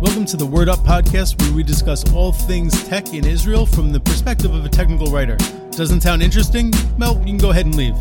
Welcome to the Word Up podcast, where we discuss all things tech in Israel from the perspective of a technical writer. Doesn't sound interesting? Well, you can go ahead and leave.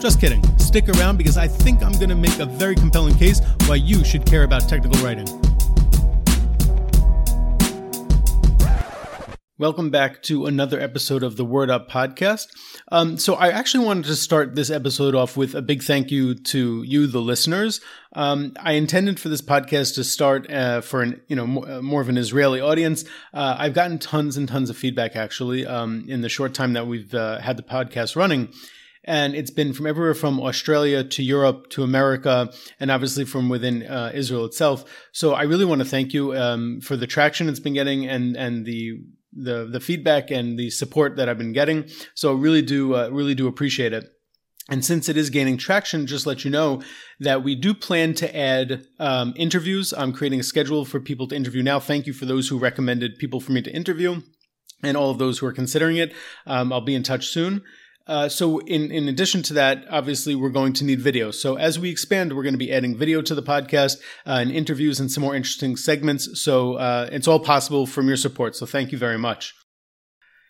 Just kidding. Stick around because I think I'm going to make a very compelling case why you should care about technical writing. Welcome back to another episode of the Word Up podcast. Um, so, I actually wanted to start this episode off with a big thank you to you, the listeners. Um, I intended for this podcast to start uh, for an you know more, uh, more, of an Israeli audience. Uh, I've gotten tons and tons of feedback actually um, in the short time that we've uh, had the podcast running. And it's been from everywhere from Australia to Europe to America, and obviously from within uh, Israel itself. So I really want to thank you um, for the traction it's been getting and and the the the feedback and the support that I've been getting. So really do uh, really do appreciate it. And since it is gaining traction, just let you know that we do plan to add um, interviews. I'm creating a schedule for people to interview now. Thank you for those who recommended people for me to interview and all of those who are considering it. Um, I'll be in touch soon. Uh, so in, in addition to that, obviously we're going to need video. So as we expand, we're going to be adding video to the podcast uh, and interviews and some more interesting segments. So uh, it's all possible from your support. So thank you very much.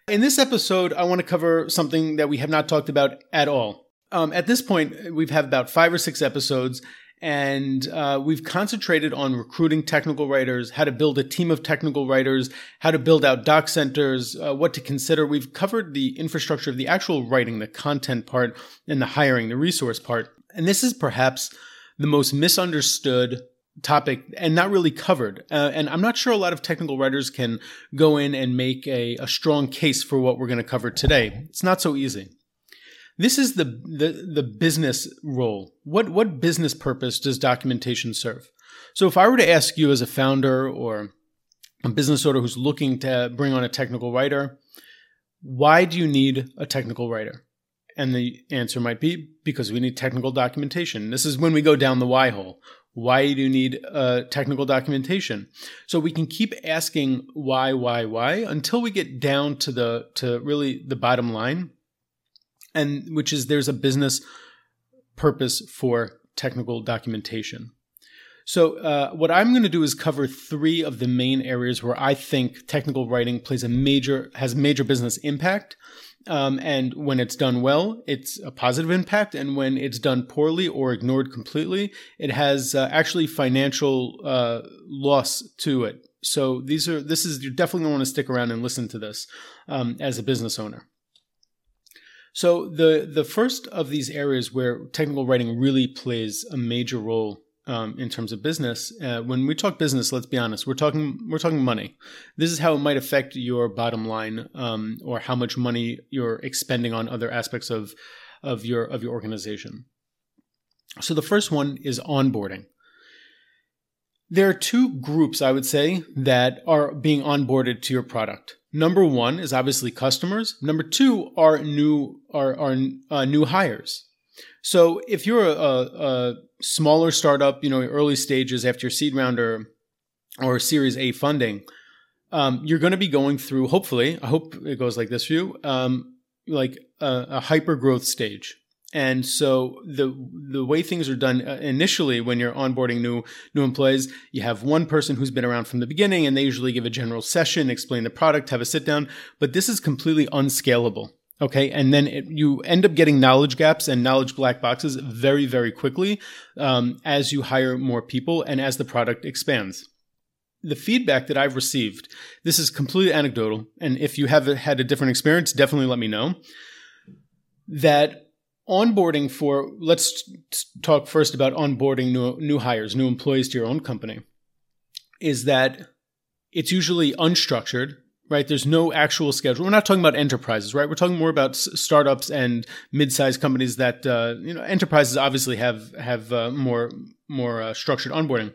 In this episode, I want to cover something that we have not talked about at all. Um, at this point, we've had about five or six episodes, and uh, we've concentrated on recruiting technical writers, how to build a team of technical writers, how to build out doc centers, uh, what to consider. We've covered the infrastructure of the actual writing, the content part, and the hiring, the resource part. And this is perhaps the most misunderstood topic and not really covered. Uh, and I'm not sure a lot of technical writers can go in and make a, a strong case for what we're going to cover today. It's not so easy. This is the, the, the business role. What, what business purpose does documentation serve? So if I were to ask you as a founder or a business owner who's looking to bring on a technical writer, why do you need a technical writer? And the answer might be because we need technical documentation. This is when we go down the why hole. Why do you need uh, technical documentation? So we can keep asking why, why, why until we get down to the to really the bottom line, and which is there's a business purpose for technical documentation. So, uh, what I'm going to do is cover three of the main areas where I think technical writing plays a major has major business impact. Um, and when it's done well, it's a positive impact. And when it's done poorly or ignored completely, it has uh, actually financial uh, loss to it. So these are this is you're definitely going to want to stick around and listen to this um, as a business owner. So the the first of these areas where technical writing really plays a major role um, in terms of business, uh, when we talk business, let's be honest, we're talking we're talking money. This is how it might affect your bottom line, um, or how much money you're expending on other aspects of of your of your organization. So the first one is onboarding. There are two groups, I would say, that are being onboarded to your product. Number one is obviously customers. Number two are new are are uh, new hires. So if you're a, a, smaller startup, you know, early stages after your seed round or or Series A funding, um, you're going to be going through. Hopefully, I hope it goes like this for you, um, like a, a hyper growth stage. And so the the way things are done uh, initially when you're onboarding new new employees, you have one person who's been around from the beginning, and they usually give a general session, explain the product, have a sit down. But this is completely unscalable. Okay, and then it, you end up getting knowledge gaps and knowledge black boxes very very quickly um, as you hire more people and as the product expands the feedback that I've received, this is completely anecdotal. And if you have had a different experience, definitely let me know. That onboarding for let's talk first about onboarding new new hires, new employees to your own company is that it's usually unstructured, right? There's no actual schedule. We're not talking about enterprises, right? We're talking more about startups and mid-sized companies that uh, you know enterprises obviously have have uh, more more uh, structured onboarding.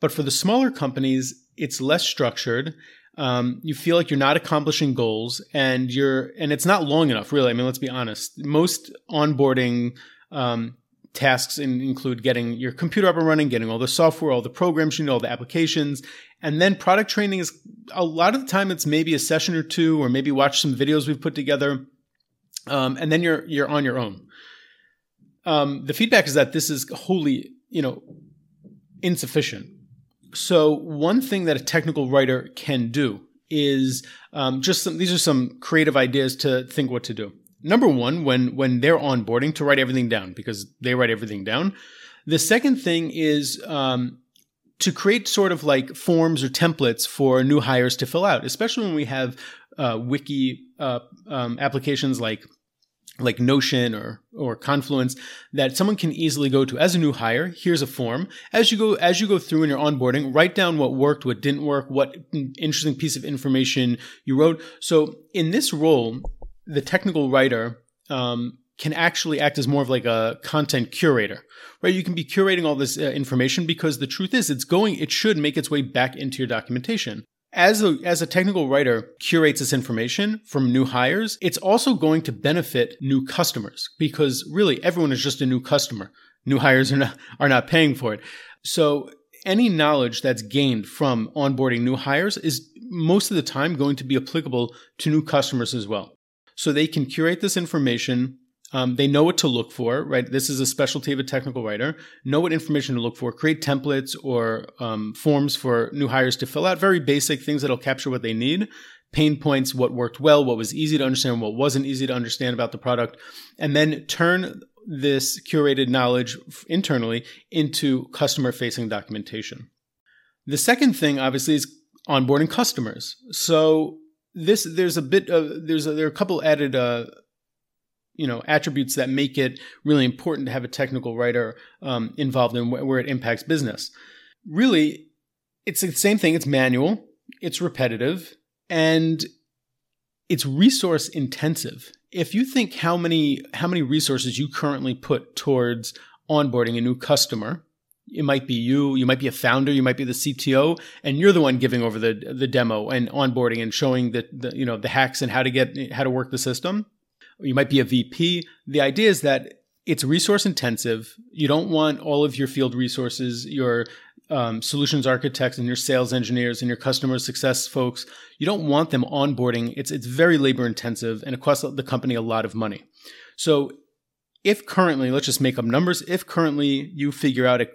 But for the smaller companies, it's less structured um, you feel like you're not accomplishing goals and you're and it's not long enough really. I mean let's be honest. Most onboarding um, tasks in, include getting your computer up and running getting all the software all the programs you know all the applications. And then product training is a lot of the time it's maybe a session or two or maybe watch some videos we've put together um, and then you're you're on your own. Um, the feedback is that this is wholly you know insufficient. So, one thing that a technical writer can do is um, just some, these are some creative ideas to think what to do. Number one, when when they're onboarding, to write everything down because they write everything down. The second thing is um, to create sort of like forms or templates for new hires to fill out, especially when we have uh, wiki uh, um, applications like like Notion or or Confluence that someone can easily go to as a new hire. Here's a form. As you go as you go through in your onboarding, write down what worked, what didn't work, what interesting piece of information you wrote. So in this role, the technical writer um, can actually act as more of like a content curator, right? You can be curating all this uh, information because the truth is it's going, it should make its way back into your documentation as a, as a technical writer curates this information from new hires, it's also going to benefit new customers because really everyone is just a new customer. New hires are not, are not paying for it. So any knowledge that's gained from onboarding new hires is most of the time going to be applicable to new customers as well. So they can curate this information um, they know what to look for, right? This is a specialty of a technical writer. Know what information to look for. Create templates or um, forms for new hires to fill out. Very basic things that'll capture what they need. Pain points, what worked well, what was easy to understand, what wasn't easy to understand about the product, and then turn this curated knowledge internally into customer facing documentation. The second thing, obviously, is onboarding customers. So this there's a bit of there's a, there are a couple added uh, you know attributes that make it really important to have a technical writer um, involved in wh- where it impacts business. Really, it's the same thing. It's manual. It's repetitive, and it's resource intensive. If you think how many how many resources you currently put towards onboarding a new customer, it might be you, you might be a founder, you might be the CTO, and you're the one giving over the the demo and onboarding and showing the, the you know the hacks and how to get how to work the system you might be a VP. The idea is that it's resource intensive. You don't want all of your field resources, your um, solutions architects and your sales engineers and your customer success folks. You don't want them onboarding. It's it's very labor intensive and it costs the company a lot of money. So if currently, let's just make up numbers. If currently you figure out it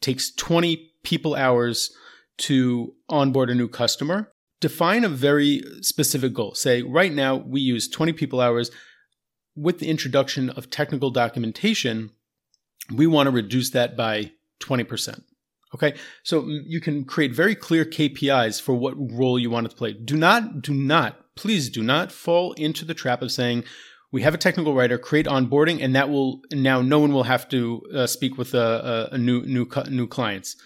takes 20 people hours to onboard a new customer, define a very specific goal. Say right now we use 20 people hours with the introduction of technical documentation, we want to reduce that by 20%. Okay. So you can create very clear KPIs for what role you want to play. Do not, do not, please do not fall into the trap of saying, we have a technical writer create onboarding and that will now no one will have to uh, speak with a, a, a, new new new clients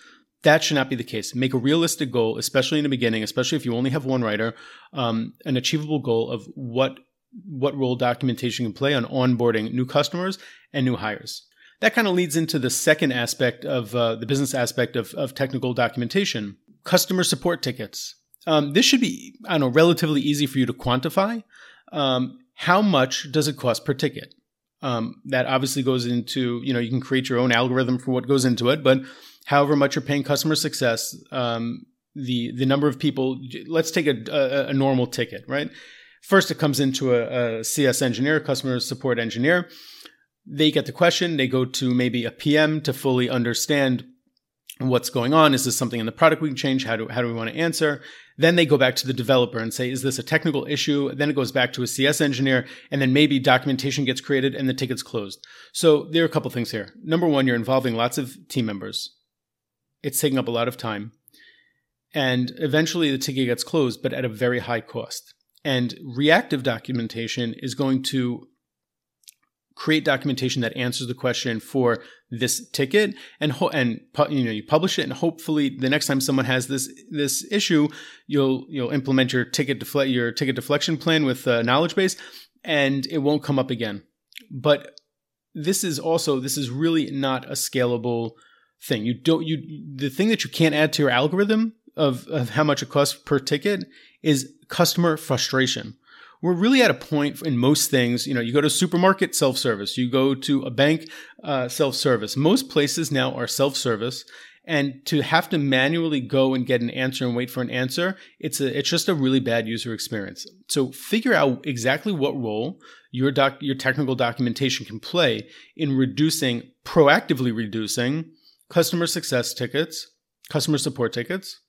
that should not be the case make a realistic goal especially in the beginning especially if you only have one writer um, an achievable goal of what what role documentation can play on onboarding new customers and new hires. That kind of leads into the second aspect of uh, the business aspect of, of technical documentation customer support tickets. Um, this should be, I don't know, relatively easy for you to quantify. Um, how much does it cost per ticket? Um, that obviously goes into, you know, you can create your own algorithm for what goes into it, but however much you're paying customer success, um, the the number of people. Let's take a, a, a normal ticket, right? First, it comes into a, a CS engineer, customer support engineer. They get the question, they go to maybe a PM to fully understand what's going on. Is this something in the product we can change? How do, how do we want to answer? Then they go back to the developer and say, is this a technical issue? Then it goes back to a CS engineer, and then maybe documentation gets created and the ticket's closed. So there are a couple things here. Number one, you're involving lots of team members. It's taking up a lot of time. And eventually the ticket gets closed, but at a very high cost. And reactive documentation is going to create documentation that answers the question for this ticket and ho- and you know you publish it and hopefully the next time someone has this this issue you'll you'll implement your ticket defle- your ticket deflection plan with a knowledge base and it won't come up again. But this is also this is really not a scalable thing. You don't you the thing that you can't add to your algorithm of, of how much it costs per ticket is customer frustration. We're really at a point in most things, you know, you go to a supermarket self-service, you go to a bank uh, self-service. Most places now are self-service and to have to manually go and get an answer and wait for an answer it's a it's just a really bad user experience so figure out exactly what role your doc your technical documentation can play in reducing proactively reducing customer success tickets, customer support tickets,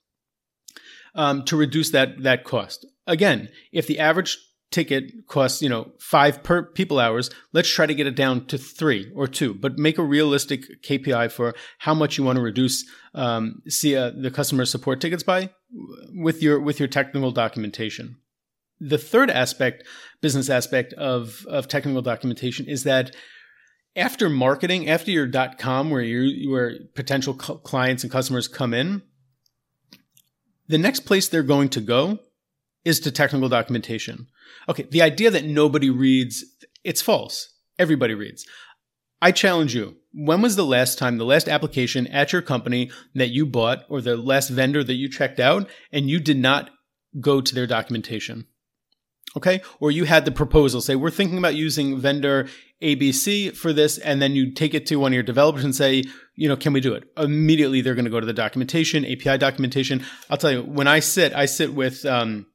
um, to reduce that that cost. Again, if the average ticket costs you know five per people hours let's try to get it down to three or two but make a realistic kpi for how much you want to reduce um, see uh, the customer support tickets by with your with your technical documentation the third aspect business aspect of of technical documentation is that after marketing after your com where you where potential clients and customers come in the next place they're going to go is to technical documentation. Okay, the idea that nobody reads, it's false. Everybody reads. I challenge you. When was the last time, the last application at your company that you bought or the last vendor that you checked out and you did not go to their documentation? Okay. Or you had the proposal say, we're thinking about using vendor ABC for this. And then you take it to one of your developers and say, you know, can we do it? Immediately they're going to go to the documentation, API documentation. I'll tell you, when I sit, I sit with, um,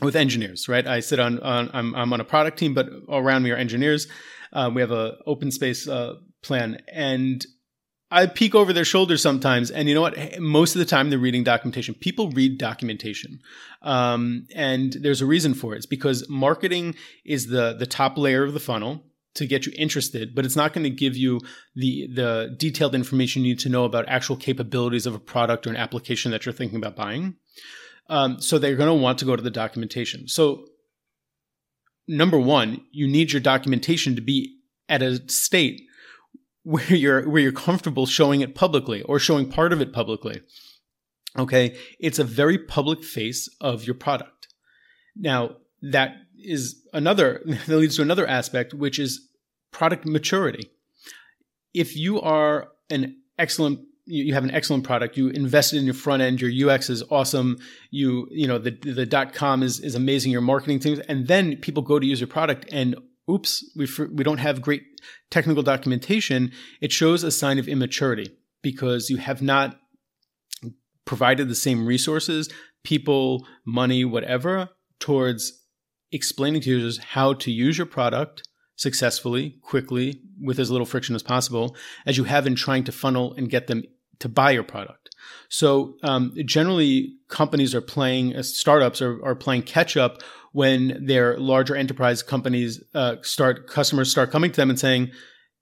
with engineers, right? I sit on, on I'm, I'm on a product team, but around me are engineers. Uh, we have a open space uh, plan, and I peek over their shoulders sometimes. And you know what? Most of the time, they're reading documentation. People read documentation, um, and there's a reason for it. It's because marketing is the the top layer of the funnel to get you interested, but it's not going to give you the the detailed information you need to know about actual capabilities of a product or an application that you're thinking about buying. Um, so they're going to want to go to the documentation. So, number one, you need your documentation to be at a state where you're where you're comfortable showing it publicly or showing part of it publicly. Okay, it's a very public face of your product. Now that is another that leads to another aspect, which is product maturity. If you are an excellent you have an excellent product. You invested in your front end. Your UX is awesome. You you know the the dot com is is amazing. Your marketing things, and then people go to use your product, and oops, we we don't have great technical documentation. It shows a sign of immaturity because you have not provided the same resources, people, money, whatever, towards explaining to users how to use your product successfully, quickly, with as little friction as possible, as you have in trying to funnel and get them to buy your product. So um, generally, companies are playing, uh, startups are, are playing catch up when their larger enterprise companies uh, start, customers start coming to them and saying,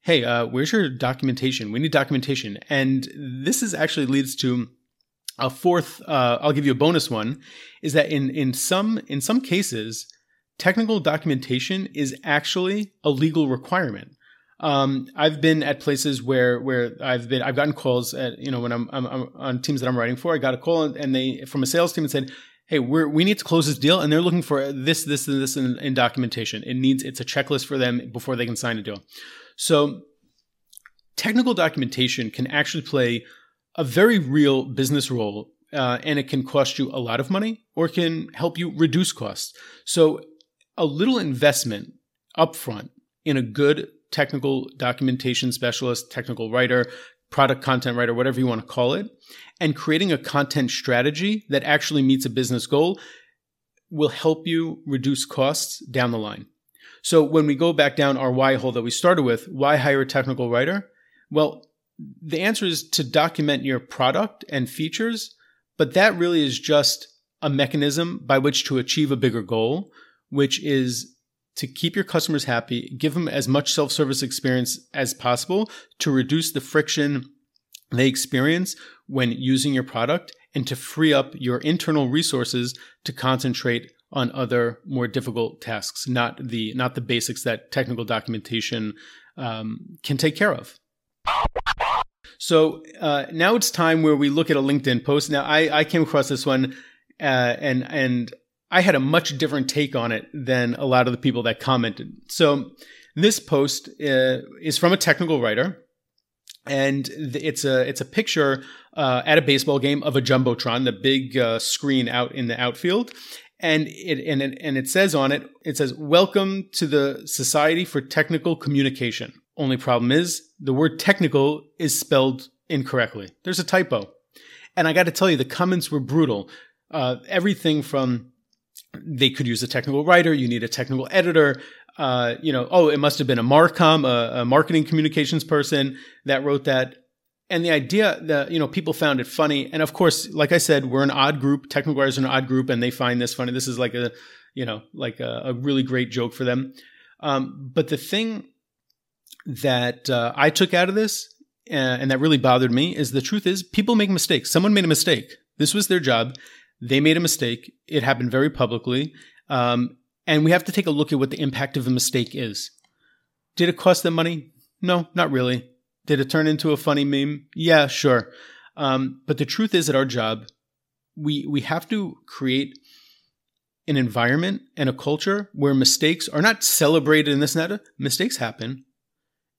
"Hey, uh, where's your documentation? We need documentation." And this is actually leads to a fourth. Uh, I'll give you a bonus one. Is that in in some in some cases, technical documentation is actually a legal requirement. Um, I've been at places where where I've been I've gotten calls at you know when I'm, I'm, I'm on teams that I'm writing for. I got a call and they from a sales team and said, "Hey, we're we need to close this deal," and they're looking for this this and this in, in documentation. It needs it's a checklist for them before they can sign a deal. So technical documentation can actually play a very real business role, uh, and it can cost you a lot of money or can help you reduce costs. So a little investment upfront in a good technical documentation specialist, technical writer, product content writer, whatever you want to call it, and creating a content strategy that actually meets a business goal will help you reduce costs down the line. So when we go back down our why hole that we started with, why hire a technical writer? Well, the answer is to document your product and features, but that really is just a mechanism by which to achieve a bigger goal, which is to keep your customers happy, give them as much self service experience as possible to reduce the friction they experience when using your product and to free up your internal resources to concentrate on other more difficult tasks, not the not the basics that technical documentation um, can take care of. So uh, now it's time where we look at a LinkedIn post. Now I, I came across this one uh, and and I had a much different take on it than a lot of the people that commented. So this post uh, is from a technical writer, and it's a it's a picture uh, at a baseball game of a jumbotron, the big uh, screen out in the outfield, and it and it, and it says on it it says "Welcome to the Society for Technical Communication." Only problem is the word "technical" is spelled incorrectly. There's a typo, and I got to tell you, the comments were brutal. Uh, everything from they could use a technical writer. You need a technical editor. Uh, you know, oh, it must have been a Marcom, a, a marketing communications person that wrote that. and the idea that you know people found it funny and of course like i said we're an odd group technical writers are an odd group and they find this funny this is like a you know like a, a really great joke for them um, but the thing that uh, i took out of this uh, and that really bothered me is the truth is people make mistakes someone made a mistake this was their job they made a mistake it happened very publicly um, and we have to take a look at what the impact of the mistake is did it cost them money no not really did it turn into a funny meme? Yeah, sure. Um, but the truth is, at our job, we we have to create an environment and a culture where mistakes are not celebrated in this and that. Mistakes happen,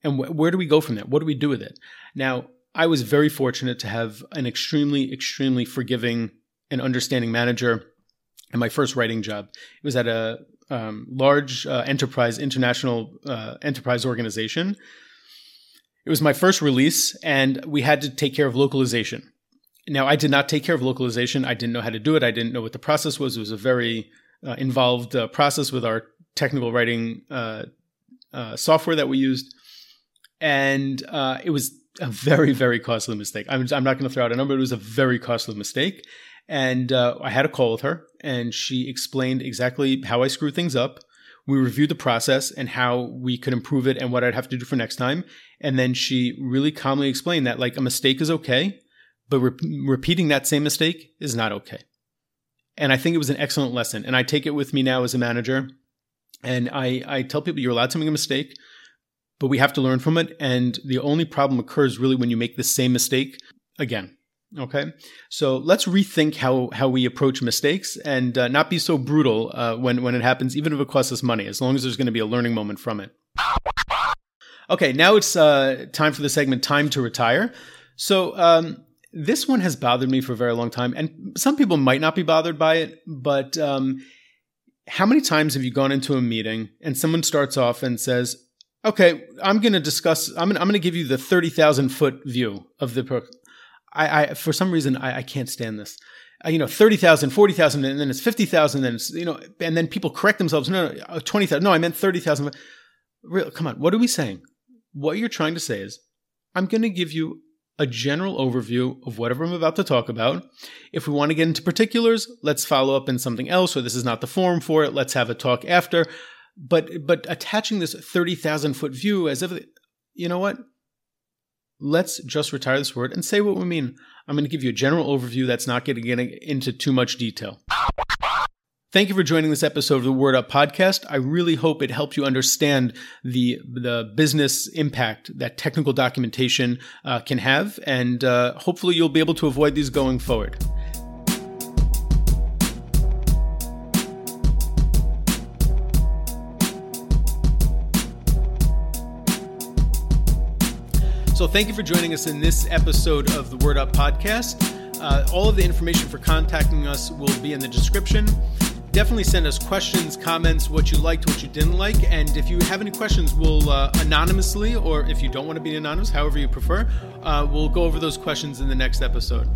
and wh- where do we go from there? What do we do with it? Now, I was very fortunate to have an extremely, extremely forgiving and understanding manager in my first writing job. It was at a um, large uh, enterprise, international uh, enterprise organization it was my first release, and we had to take care of localization. Now, I did not take care of localization. I didn't know how to do it. I didn't know what the process was. It was a very uh, involved uh, process with our technical writing uh, uh software that we used. And it was a very, very costly mistake. I'm, I'm not going to throw out a number, it was a very costly mistake. And uh, I had a call with her, and she explained exactly how I screwed things up. We reviewed the process and how we could improve it and what I'd have to do for next time. And then she really calmly explained that like a mistake is okay, but re- repeating that same mistake is not okay. And I think it was an excellent lesson. And I take it with me now as a manager. And I, I tell people you're allowed to make a mistake, but we have to learn from it. And the only problem occurs really when you make the same mistake again. Okay, so let's rethink how how we approach mistakes and uh, not be so brutal uh, when when it happens, even if it costs us money. As long as there's going to be a learning moment from it. Okay, now it's uh, time for the segment "Time to Retire." So um, this one has bothered me for a very long time, and some people might not be bothered by it, but um, how many times have you gone into a meeting and someone starts off and says, "Okay, I'm going to discuss. I'm going to give you the thirty thousand foot view of the I, I for some reason I, I can't stand this. Uh, you know, 30,000, 40,000, and then it's 50,000, and it's, you know, and then people correct themselves. No, no, uh, 20,000. No, I meant 30,000. Real, come on. What are we saying? What you're trying to say is, I'm going to give you a general overview of whatever I'm about to talk about. If we want to get into particulars, let's follow up in something else, or this is not the forum for it. Let's have a talk after. But, but attaching this 30,000 foot view as if, you know what? Let's just retire this word and say what we mean. I'm going to give you a general overview that's not getting into too much detail. Thank you for joining this episode of the Word Up podcast. I really hope it helped you understand the the business impact that technical documentation uh, can have, and uh, hopefully you'll be able to avoid these going forward. So thank you for joining us in this episode of the Word Up podcast. Uh, all of the information for contacting us will be in the description. Definitely send us questions, comments, what you liked, what you didn't like. And if you have any questions, we'll uh, anonymously, or if you don't want to be anonymous, however you prefer, uh, we'll go over those questions in the next episode.